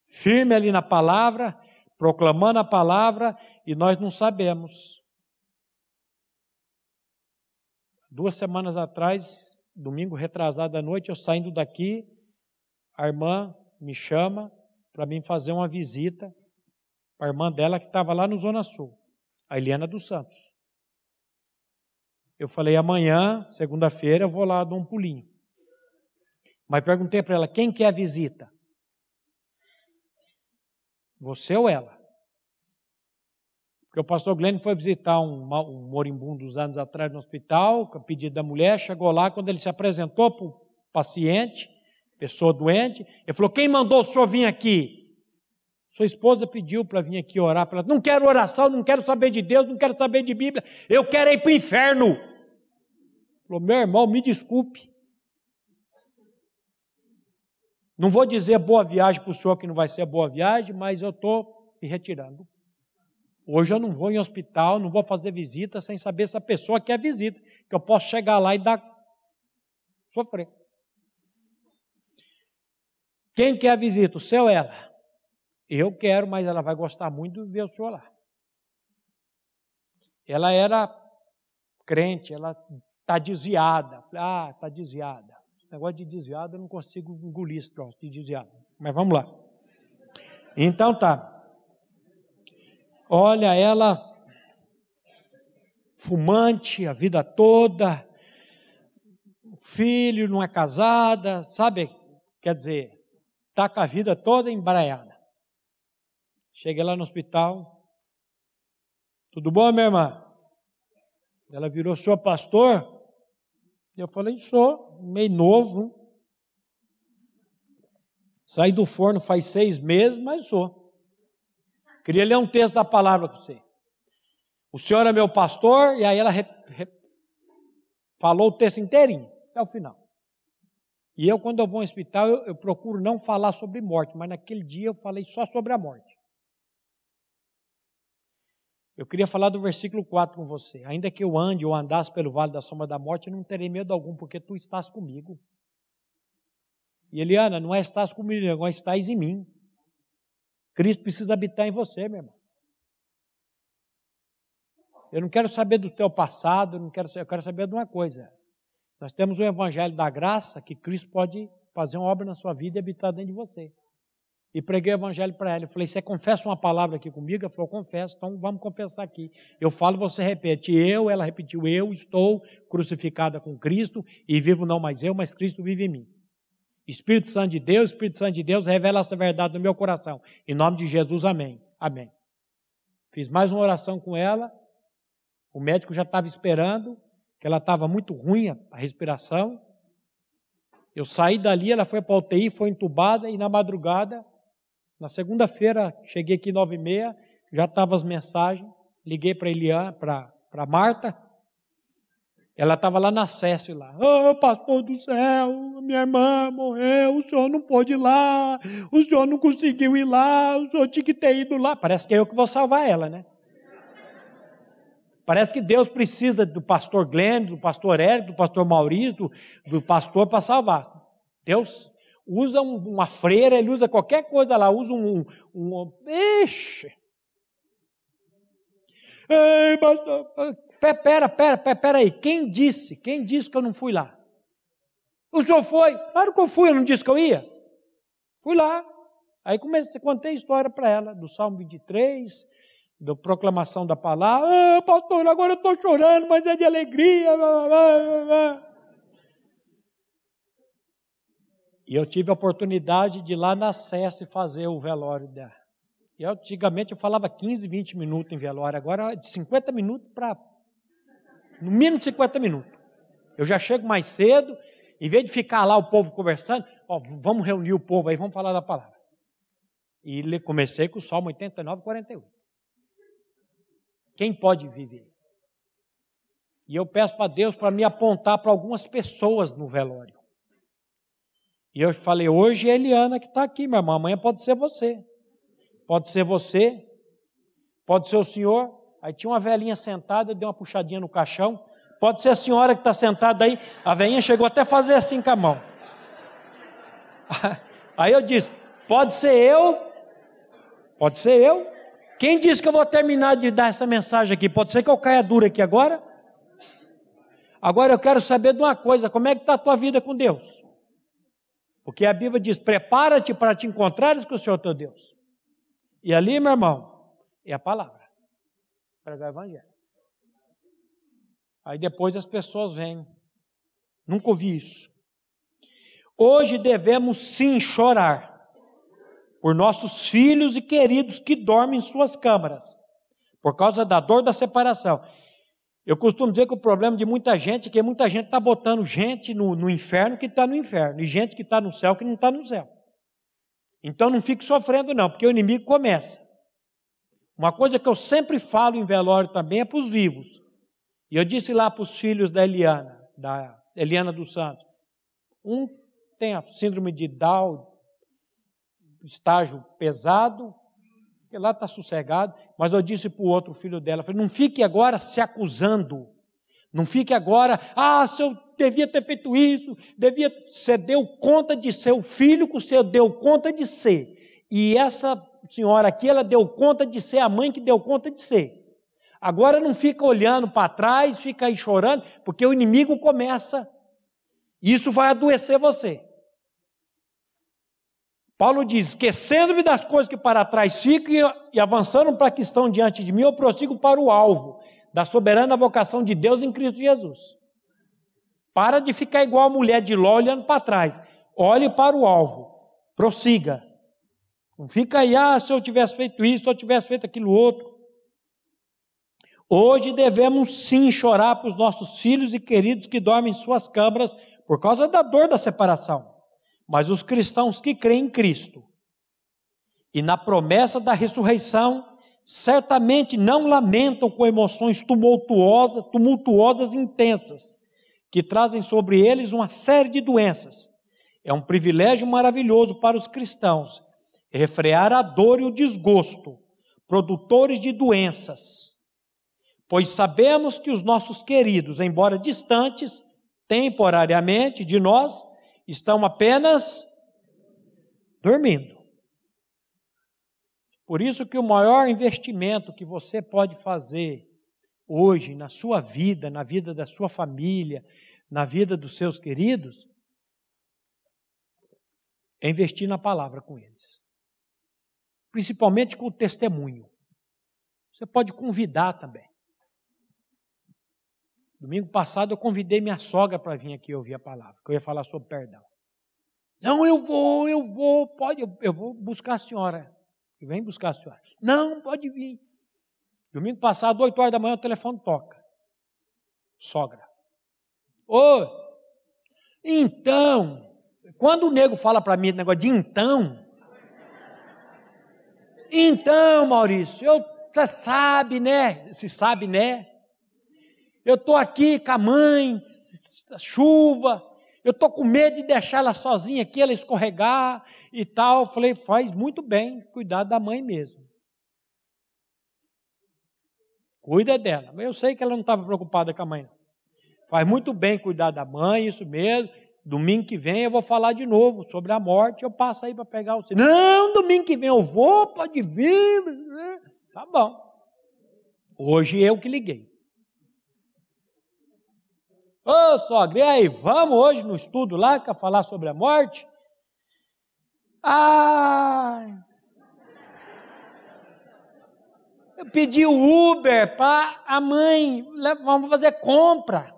firme ali na palavra, proclamando a palavra, e nós não sabemos Duas semanas atrás, domingo retrasado à noite, eu saindo daqui, a irmã me chama para mim fazer uma visita a irmã dela que estava lá no Zona Sul, a Eliana dos Santos. Eu falei, amanhã, segunda-feira, eu vou lá dar um pulinho. Mas perguntei para ela, quem quer a visita? Você ou ela? Porque o pastor Glenn foi visitar um, um moribundo uns anos atrás no hospital, com a pedido da mulher, chegou lá, quando ele se apresentou para o paciente, pessoa doente, ele falou: Quem mandou o senhor vir aqui? Sua esposa pediu para vir aqui orar para ela. Não quero oração, não quero saber de Deus, não quero saber de Bíblia, eu quero ir para o inferno. Falou, meu irmão, me desculpe. Não vou dizer boa viagem para o senhor que não vai ser boa viagem, mas eu estou me retirando. Hoje eu não vou em hospital, não vou fazer visita sem saber se a pessoa quer visita, que eu posso chegar lá e dar sofrer. Quem quer visita, o seu ela? Eu quero, mas ela vai gostar muito de ver o senhor lá. Ela era crente, ela está desviada. Ah, está desviada. Esse negócio de desviada eu não consigo engolir esse troço de desviada. Mas vamos lá. Então tá. Olha, ela fumante a vida toda, filho não é casada, sabe? Quer dizer, está com a vida toda embaralhada. Cheguei lá no hospital, tudo bom, minha irmã? Ela virou, senhor pastor? Eu falei, sou, meio novo. Saí do forno faz seis meses, mas sou. Queria ler um texto da palavra para você. O senhor é meu pastor, e aí ela re, re, falou o texto inteirinho, até o final. E eu, quando eu vou ao hospital, eu, eu procuro não falar sobre morte, mas naquele dia eu falei só sobre a morte. Eu queria falar do versículo 4 com você. Ainda que eu ande ou andasse pelo vale da sombra da morte, eu não terei medo algum, porque tu estás comigo. E Eliana, não é estás comigo, não, é estás em mim. Cristo precisa habitar em você, meu irmão. Eu não quero saber do teu passado, eu, não quero, eu quero saber de uma coisa. Nós temos o evangelho da graça que Cristo pode fazer uma obra na sua vida e habitar dentro de você. E preguei o evangelho para ela. Eu falei: Você confessa uma palavra aqui comigo? Ela falou: Confesso, então vamos confessar aqui. Eu falo, você repete. Eu, ela repetiu: Eu estou crucificada com Cristo e vivo não mais eu, mas Cristo vive em mim. Espírito Santo de Deus, Espírito Santo de Deus, revela essa verdade no meu coração. Em nome de Jesus, amém. Amém. Fiz mais uma oração com ela. O médico já estava esperando, que ela estava muito ruim a respiração. Eu saí dali, ela foi para a UTI, foi entubada e na madrugada, na segunda-feira, cheguei aqui nove e meia, já estavam as mensagens, liguei para Eliane, para Marta, ela estava lá na SESC lá. Ô oh, pastor do céu, minha irmã morreu, o senhor não pôde ir lá, o senhor não conseguiu ir lá, o senhor tinha que ter ido lá. Parece que é eu que vou salvar ela, né? Parece que Deus precisa do pastor Glenn, do pastor Érico, do pastor Maurício, do, do pastor para salvar. Deus usa um, uma freira, ele usa qualquer coisa lá, usa um. um, um ixi. Ei, pastor, Pera, pera, pera, pera aí. Quem disse? Quem disse que eu não fui lá? O senhor foi? Claro que eu fui, eu não disse que eu ia. Fui lá. Aí comecei, contei a história para ela, do Salmo 23, da proclamação da palavra. Ah, pastor, agora eu estou chorando, mas é de alegria. E eu tive a oportunidade de ir lá na SES fazer o velório dela. E antigamente eu falava 15, 20 minutos em velório, agora é de 50 minutos para no mínimo 50 minutos. Eu já chego mais cedo, em vez de ficar lá o povo conversando, ó, vamos reunir o povo aí, vamos falar da palavra. E comecei com o Salmo 89, 48. Quem pode viver? E eu peço para Deus para me apontar para algumas pessoas no velório. E eu falei, hoje é a Eliana que está aqui, minha irmã, amanhã pode ser você. Pode ser você, pode ser o senhor, Aí tinha uma velhinha sentada, deu uma puxadinha no caixão. Pode ser a senhora que está sentada aí. A velhinha chegou até a fazer assim com a mão. Aí eu disse: pode ser eu, pode ser eu. Quem disse que eu vou terminar de dar essa mensagem aqui? Pode ser que eu caia dura aqui agora? Agora eu quero saber de uma coisa: como é que está a tua vida com Deus? Porque a Bíblia diz: prepara-te para te encontrares com o Senhor teu Deus. E ali, meu irmão, é a palavra pregar o evangelho. Aí depois as pessoas vêm. Nunca ouvi isso. Hoje devemos sim chorar por nossos filhos e queridos que dormem em suas câmaras, por causa da dor da separação. Eu costumo dizer que o problema de muita gente é que muita gente está botando gente no, no inferno que está no inferno, e gente que está no céu que não está no céu. Então não fique sofrendo, não, porque o inimigo começa. Uma coisa que eu sempre falo em velório também é para os vivos. E eu disse lá para os filhos da Eliana, da Eliana dos Santos. Um tem a síndrome de Down, estágio pesado, que lá está sossegado, mas eu disse para o outro filho dela, falei, não fique agora se acusando, não fique agora, ah, se eu devia ter feito isso, devia, você deu conta de ser o filho que você deu conta de ser. E essa senhora aqui, ela deu conta de ser a mãe que deu conta de ser. Agora não fica olhando para trás, fica aí chorando, porque o inimigo começa. Isso vai adoecer você. Paulo diz: esquecendo-me das coisas que para trás ficam e avançando para que estão diante de mim, eu prossigo para o alvo da soberana vocação de Deus em Cristo Jesus. Para de ficar igual a mulher de Ló olhando para trás. Olhe para o alvo. Prossiga. Não fica aí, ah, se eu tivesse feito isso, se eu tivesse feito aquilo outro. Hoje devemos sim chorar para os nossos filhos e queridos que dormem em suas câmaras por causa da dor da separação. Mas os cristãos que creem em Cristo e na promessa da ressurreição, certamente não lamentam com emoções tumultuosas, tumultuosas intensas, que trazem sobre eles uma série de doenças. É um privilégio maravilhoso para os cristãos refrear a dor e o desgosto, produtores de doenças, Pois sabemos que os nossos queridos, embora distantes, temporariamente de nós, estão apenas dormindo. Por isso que o maior investimento que você pode fazer hoje na sua vida, na vida da sua família, na vida dos seus queridos, é investir na palavra com eles. Principalmente com o testemunho. Você pode convidar também. Domingo passado eu convidei minha sogra para vir aqui ouvir a palavra, que eu ia falar sobre perdão. Não, eu vou, eu vou, pode, eu, vou buscar a senhora. Vem buscar a senhora. Não, pode vir. Domingo passado, 8 horas da manhã, o telefone toca. Sogra. Ô, então, quando o nego fala para mim negócio de então, então, Maurício, eu, você sabe, né? Se sabe, né? Eu estou aqui com a mãe, chuva, eu estou com medo de deixar ela sozinha aqui, ela escorregar e tal. Eu falei, faz muito bem cuidar da mãe mesmo. Cuida dela. Eu sei que ela não estava preocupada com a mãe. Faz muito bem cuidar da mãe, isso mesmo. Domingo que vem eu vou falar de novo sobre a morte. Eu passo aí para pegar o. Não, domingo que vem eu vou, pode vir. Tá bom. Hoje eu que liguei. Ô sogra, e aí, vamos hoje no estudo lá para falar sobre a morte? Ai. Eu pedi o Uber para a mãe, vamos fazer compra.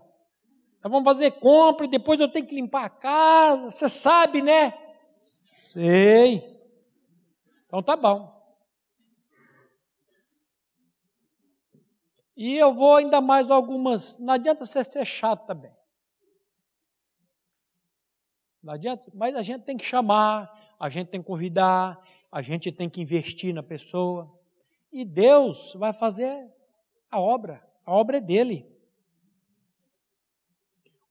Vamos fazer compra e depois eu tenho que limpar a casa. Você sabe, né? Sei. Então tá bom. E eu vou ainda mais algumas. Não adianta você ser chato também. Não adianta, mas a gente tem que chamar, a gente tem que convidar, a gente tem que investir na pessoa. E Deus vai fazer a obra. A obra é dele.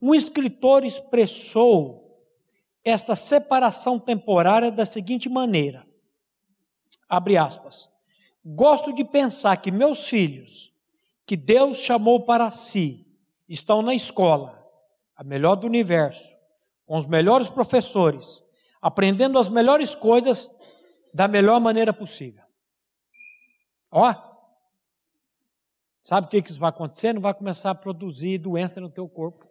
Um escritor expressou esta separação temporária da seguinte maneira: abre aspas. Gosto de pensar que meus filhos que Deus chamou para si estão na escola, a melhor do universo, com os melhores professores, aprendendo as melhores coisas da melhor maneira possível. Ó, sabe o que isso vai acontecer? Não vai começar a produzir doença no teu corpo.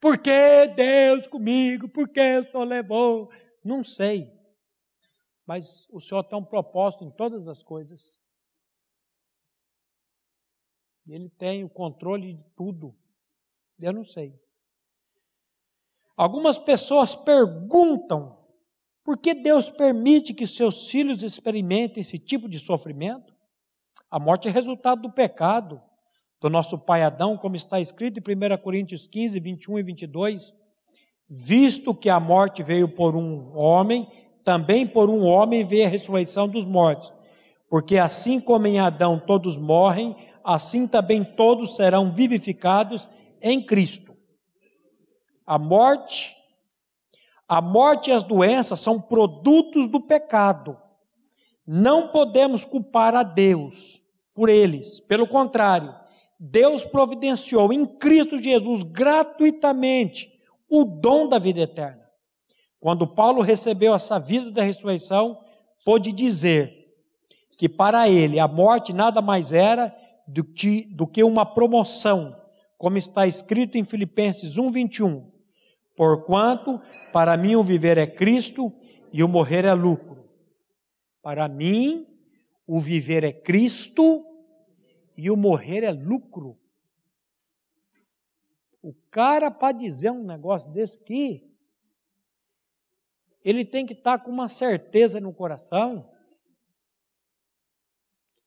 Por que Deus comigo? Por que o Senhor levou? Não sei. Mas o Senhor tem um propósito em todas as coisas. Ele tem o controle de tudo. Eu não sei. Algumas pessoas perguntam por que Deus permite que seus filhos experimentem esse tipo de sofrimento. A morte é resultado do pecado do nosso pai Adão, como está escrito em 1 Coríntios 15, 21 e 22. Visto que a morte veio por um homem, também por um homem veio a ressurreição dos mortos. Porque assim como em Adão todos morrem, assim também todos serão vivificados em Cristo. A morte, a morte e as doenças são produtos do pecado. Não podemos culpar a Deus por eles. Pelo contrário, Deus providenciou em Cristo Jesus gratuitamente o dom da vida eterna. Quando Paulo recebeu essa vida da ressurreição, pôde dizer que para ele a morte nada mais era do que, uma promoção, como está escrito em Filipenses 1:21. Porquanto para mim o viver é Cristo e o morrer é lucro. Para mim o viver é Cristo e o morrer é lucro. O cara para dizer um negócio desse aqui, ele tem que estar tá com uma certeza no coração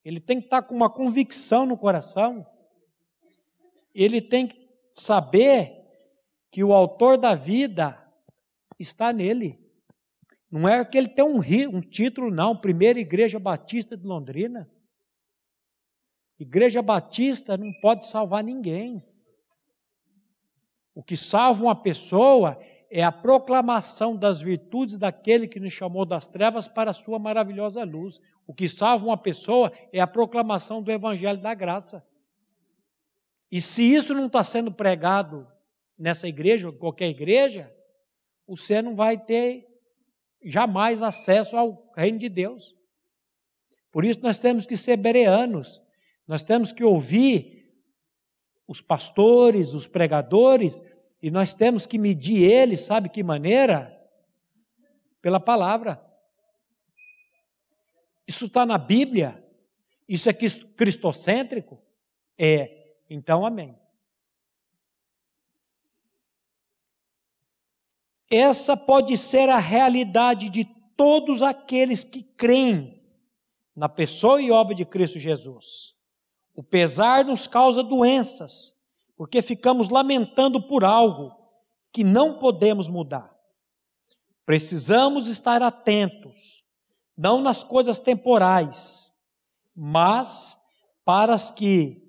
ele tem que estar com uma convicção no coração. Ele tem que saber que o autor da vida está nele. Não é que ele tem um, um título, não. Primeira Igreja Batista de Londrina. Igreja Batista não pode salvar ninguém. O que salva uma pessoa é a proclamação das virtudes daquele que nos chamou das trevas para a sua maravilhosa luz. O que salva uma pessoa é a proclamação do Evangelho da graça. E se isso não está sendo pregado nessa igreja, ou qualquer igreja, você não vai ter jamais acesso ao reino de Deus. Por isso nós temos que ser bereanos, nós temos que ouvir os pastores, os pregadores, e nós temos que medir eles, sabe que maneira? Pela palavra. Isso está na Bíblia? Isso é cristocêntrico? É. Então, amém. Essa pode ser a realidade de todos aqueles que creem na pessoa e obra de Cristo Jesus. O pesar nos causa doenças, porque ficamos lamentando por algo que não podemos mudar. Precisamos estar atentos, não nas coisas temporais, mas para as que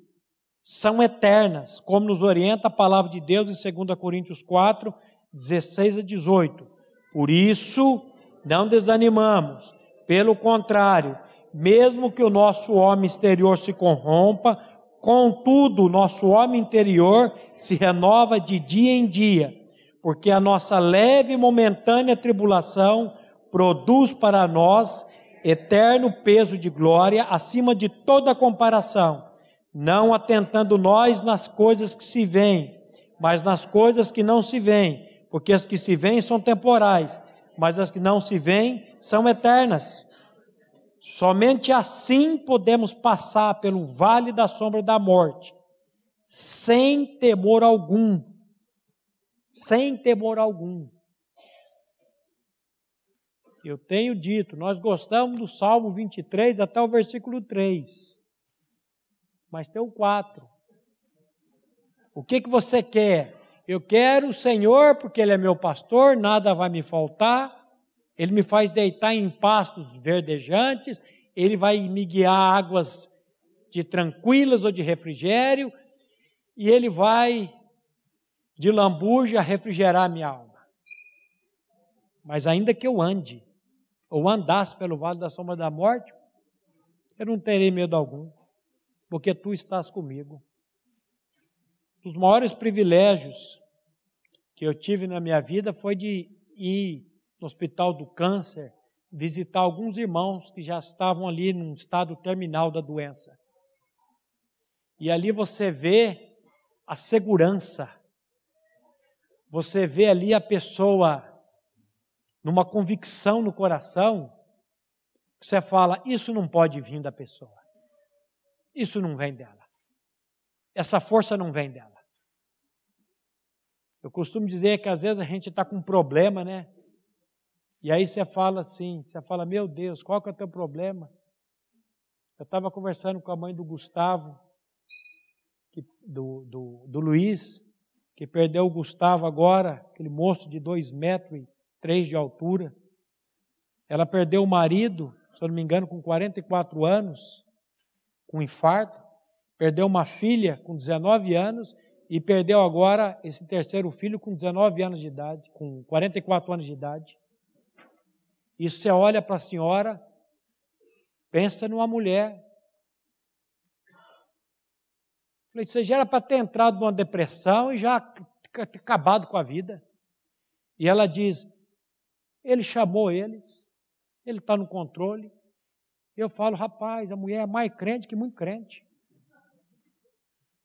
são eternas, como nos orienta a palavra de Deus em 2 Coríntios 4, 16 a 18. Por isso, não desanimamos, pelo contrário, mesmo que o nosso homem exterior se corrompa, contudo, o nosso homem interior se renova de dia em dia, porque a nossa leve e momentânea tribulação produz para nós eterno peso de glória acima de toda comparação, não atentando nós nas coisas que se veem, mas nas coisas que não se veem, porque as que se veem são temporais, mas as que não se veem são eternas. Somente assim podemos passar pelo vale da sombra da morte, sem temor algum. Sem temor algum. Eu tenho dito, nós gostamos do Salmo 23 até o versículo 3. Mas tem o 4. O que, que você quer? Eu quero o Senhor porque Ele é meu pastor, nada vai me faltar. Ele me faz deitar em pastos verdejantes, Ele vai me guiar águas de tranquilas ou de refrigério, e Ele vai de lambuja refrigerar minha alma. Mas ainda que eu ande, ou andasse pelo vale da sombra da morte, eu não terei medo algum, porque tu estás comigo dos maiores privilégios que eu tive na minha vida foi de ir no Hospital do Câncer, visitar alguns irmãos que já estavam ali num estado terminal da doença. E ali você vê a segurança, você vê ali a pessoa numa convicção no coração, você fala: Isso não pode vir da pessoa, isso não vem dela. Essa força não vem dela. Eu costumo dizer que às vezes a gente está com um problema, né? E aí você fala assim, você fala, meu Deus, qual que é o teu problema? Eu estava conversando com a mãe do Gustavo, que, do, do, do Luiz, que perdeu o Gustavo agora, aquele moço de dois metros e três de altura. Ela perdeu o marido, se eu não me engano, com 44 anos, com infarto perdeu uma filha com 19 anos e perdeu agora esse terceiro filho com 19 anos de idade, com 44 anos de idade. E você olha para a senhora, pensa numa mulher. Falei, você já era para ter entrado numa depressão e já acabado com a vida. E ela diz: ele chamou eles, ele está no controle. Eu falo, rapaz, a mulher é mais crente que muito crente.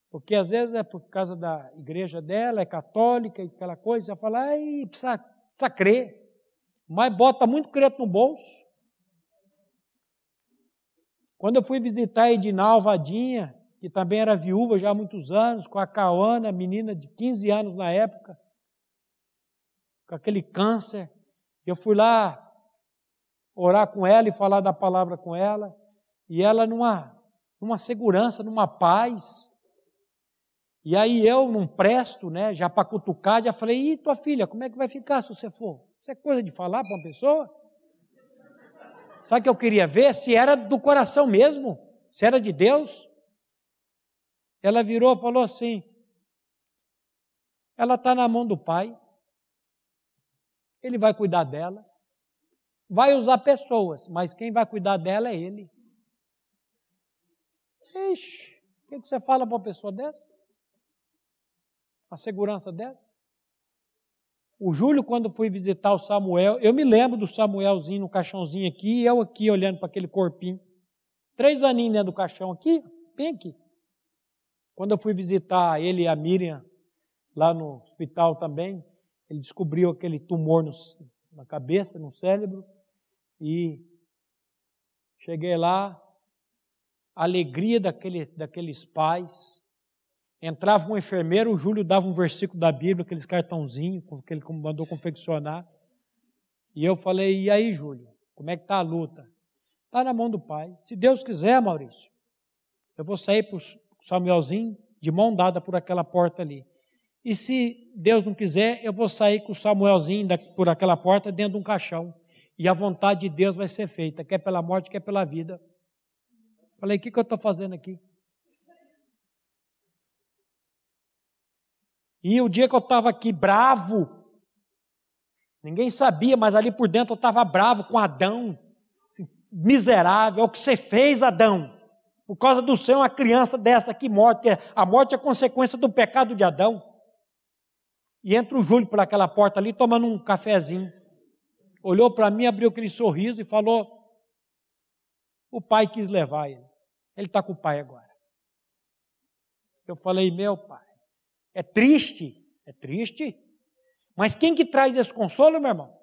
Porque às vezes é por causa da igreja dela, é católica e aquela coisa, você fala, ai, precisa, precisa crer. Mas bota muito crédito no bolso. Quando eu fui visitar a Edinal Vadinha, que também era viúva já há muitos anos, com a Cauana, menina de 15 anos na época, com aquele câncer, eu fui lá orar com ela e falar da palavra com ela, e ela numa, numa segurança, numa paz, e aí eu não presto, né, já para cutucar, já falei, e tua filha, como é que vai ficar se você for? Isso é coisa de falar para uma pessoa? Sabe o que eu queria ver? Se era do coração mesmo, se era de Deus. Ela virou e falou assim, ela está na mão do Pai. Ele vai cuidar dela. Vai usar pessoas, mas quem vai cuidar dela é ele. Ixi, o que, você fala para uma pessoa dessa? Uma segurança dessa? O Júlio, quando fui visitar o Samuel, eu me lembro do Samuelzinho no caixãozinho aqui, e eu aqui olhando para aquele corpinho. Três aninhos dentro do caixão aqui, bem aqui. Quando eu fui visitar ele e a Miriam lá no hospital também, ele descobriu aquele tumor no, na cabeça, no cérebro, e cheguei lá, a alegria daquele, daqueles pais. Entrava um enfermeiro, o Júlio dava um versículo da Bíblia, aqueles cartãozinhos que ele mandou confeccionar. E eu falei: E aí, Júlio, como é que está a luta? Está na mão do Pai. Se Deus quiser, Maurício, eu vou sair para o Samuelzinho de mão dada por aquela porta ali. E se Deus não quiser, eu vou sair com o Samuelzinho por aquela porta dentro de um caixão. E a vontade de Deus vai ser feita, quer pela morte, quer pela vida. Falei, o que, que eu estou fazendo aqui? E o dia que eu estava aqui bravo, ninguém sabia, mas ali por dentro eu estava bravo com Adão. Miserável, é o que você fez, Adão. Por causa do seu, uma criança dessa aqui morta. A morte é consequência do pecado de Adão. E entra o Júlio por aquela porta ali, tomando um cafezinho. Olhou para mim, abriu aquele sorriso e falou: O pai quis levar ele. Ele está com o pai agora. Eu falei, meu pai, é triste, é triste. Mas quem que traz esse consolo, meu irmão?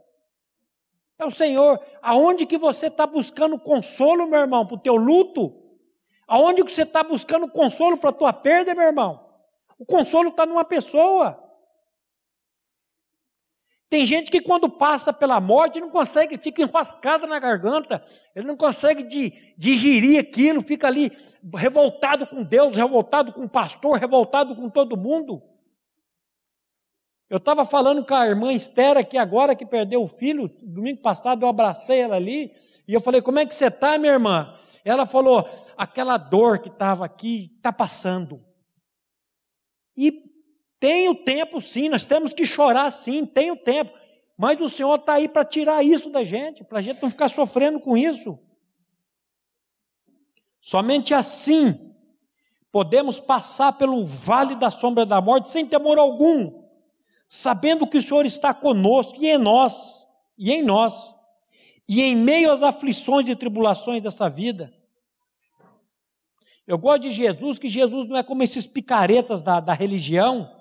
É o Senhor. Aonde que você está buscando consolo, meu irmão, para o teu luto? Aonde que você está buscando consolo para a tua perda, meu irmão? O consolo está numa pessoa. Tem gente que quando passa pela morte não consegue, fica enroscada na garganta, ele não consegue digerir aquilo, fica ali revoltado com Deus, revoltado com o pastor, revoltado com todo mundo. Eu estava falando com a irmã Esther aqui agora, que perdeu o filho, domingo passado eu abracei ela ali, e eu falei, como é que você está, minha irmã? Ela falou, aquela dor que estava aqui está passando. E tem o tempo sim, nós temos que chorar sim, tem o tempo. Mas o Senhor está aí para tirar isso da gente, para a gente não ficar sofrendo com isso. Somente assim podemos passar pelo vale da sombra da morte sem temor algum, sabendo que o Senhor está conosco e em nós, e em nós, e em meio às aflições e tribulações dessa vida. Eu gosto de Jesus, que Jesus não é como esses picaretas da, da religião,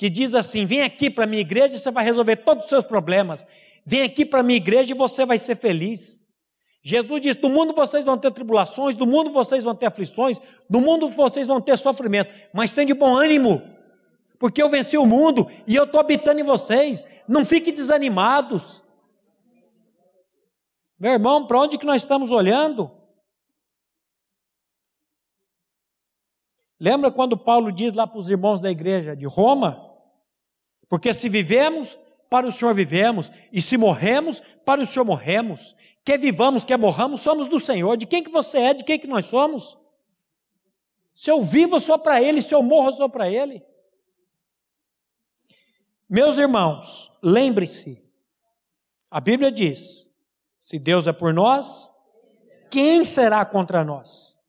que diz assim: vem aqui para a minha igreja e você vai resolver todos os seus problemas. Vem aqui para a minha igreja e você vai ser feliz. Jesus diz: no mundo vocês vão ter tribulações, no mundo vocês vão ter aflições, no mundo vocês vão ter sofrimento, mas tenham de bom ânimo, porque eu venci o mundo e eu estou habitando em vocês. Não fiquem desanimados. Meu irmão, para onde que nós estamos olhando? Lembra quando Paulo diz lá para os irmãos da igreja de Roma? Porque se vivemos, para o Senhor vivemos, e se morremos, para o Senhor morremos. Quer vivamos, quer morramos, somos do Senhor. De quem que você é, de quem que nós somos? Se eu vivo, sou para Ele, se eu morro, sou para Ele. Meus irmãos, lembre-se, a Bíblia diz: se Deus é por nós, quem será contra nós?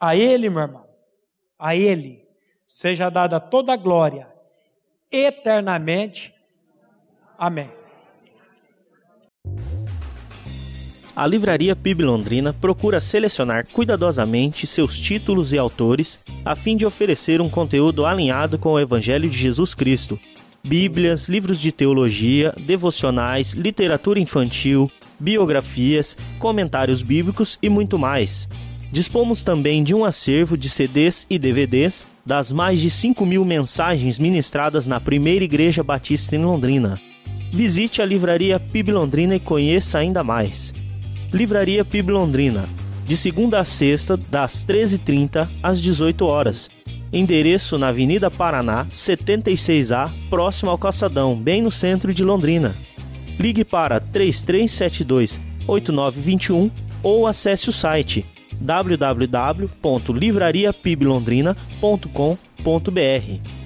A Ele, meu irmão, a Ele seja dada toda a glória eternamente. Amém. A Livraria PIB Londrina procura selecionar cuidadosamente seus títulos e autores a fim de oferecer um conteúdo alinhado com o Evangelho de Jesus Cristo. Bíblias, livros de teologia, devocionais, literatura infantil, biografias, comentários bíblicos e muito mais. Dispomos também de um acervo de CDs e DVDs das mais de 5 mil mensagens ministradas na primeira Igreja Batista em Londrina. Visite a Livraria PIB Londrina e conheça ainda mais. Livraria PIB Londrina, de segunda a sexta, das 13h30 às 18 horas. Endereço na Avenida Paraná, 76A, próximo ao Calçadão, bem no centro de Londrina. Ligue para 3372 8921 ou acesse o site www.livrariapiblondrina.com.br.